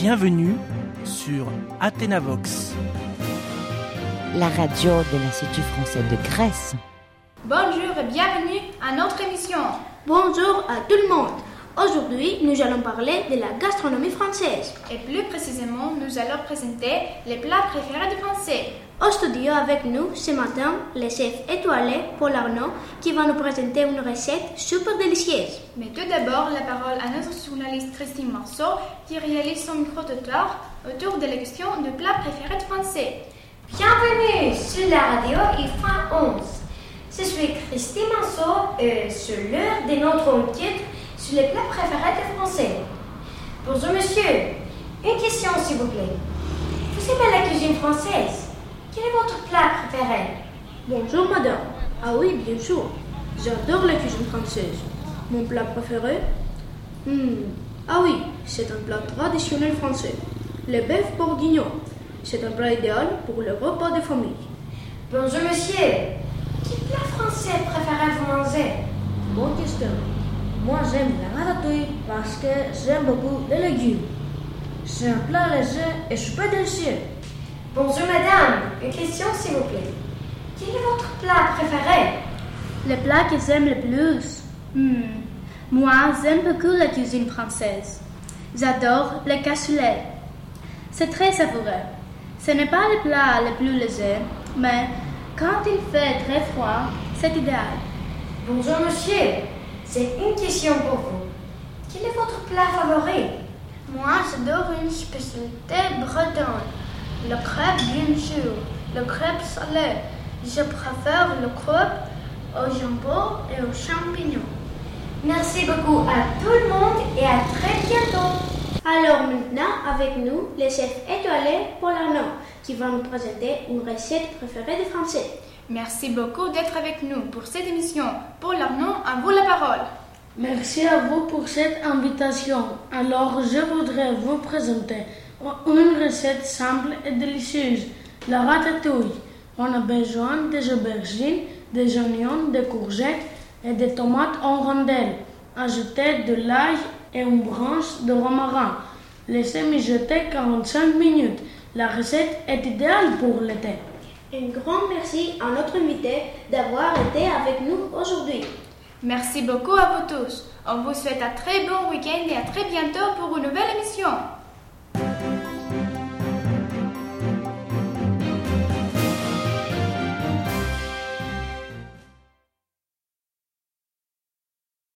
Bienvenue sur Athénavox. La radio de l'Institut français de Grèce. Bonjour et bienvenue à notre émission. Bonjour à tout le monde. Aujourd'hui, nous allons parler de la gastronomie française. Et plus précisément, nous allons présenter les plats préférés des Français. Au studio avec nous ce matin, le chef étoilé Paul Arnaud qui va nous présenter une recette super délicieuse. Mais tout d'abord, la parole à notre journaliste Christine Marceau qui réalise son micro-trottoir autour de la question de plats préférés des Français. Bienvenue sur la radio IFRA 11. Je suis Christine Marceau et c'est l'heure de notre enquête sur les plats préférés des Français. Bonjour monsieur, une question s'il vous plaît. Vous aimez la cuisine française? Est votre plat préféré Bonjour madame. Ah oui, bien sûr. J'adore la cuisine française. Mon plat préféré? Hmm. Ah oui, c'est un plat traditionnel français. Le bœuf bourguignon. C'est un plat idéal pour le repas de famille. Bonjour monsieur, quel plat français préférez-vous manger? Bonne question. Moi, j'aime la ratatouille parce que j'aime beaucoup les légumes. C'est un plat léger et super délicieux. Bonjour madame, une question s'il vous plaît. Quel est votre plat préféré? Le plat que j'aime le plus Hmm. Moi, j'aime beaucoup la cuisine française. J'adore le cassoulet. C'est très savoureux. Ce n'est pas le plat le plus léger, mais quand il fait très froid, c'est idéal. Bonjour monsieur, c'est une question pour vous. Quel est votre plat favori? Moi, j'adore une spécialité bretonne. Le crêpe, bien sûr. Le crêpe salé. Je préfère le crêpe au jambon et aux champignons. Merci beaucoup à tout le monde et à très bientôt. Alors maintenant, avec nous, le chef étoilé Paul Arnaud, qui va nous présenter une recette préférée des Français. Merci beaucoup d'être avec nous pour cette émission. Paul Arnaud, à vous la parole. Merci à vous pour cette invitation. Alors, je voudrais vous présenter une recette simple et délicieuse, la ratatouille. On a besoin des aubergines, des oignons, des courgettes et des tomates en rondelles. Ajoutez de l'ail et une branche de romarin. Laissez mijoter 45 minutes. La recette est idéale pour l'été. Un grand merci à notre invité d'avoir été avec nous aujourd'hui. Merci beaucoup à vous tous. On vous souhaite un très bon week-end et à très bientôt pour une nouvelle émission.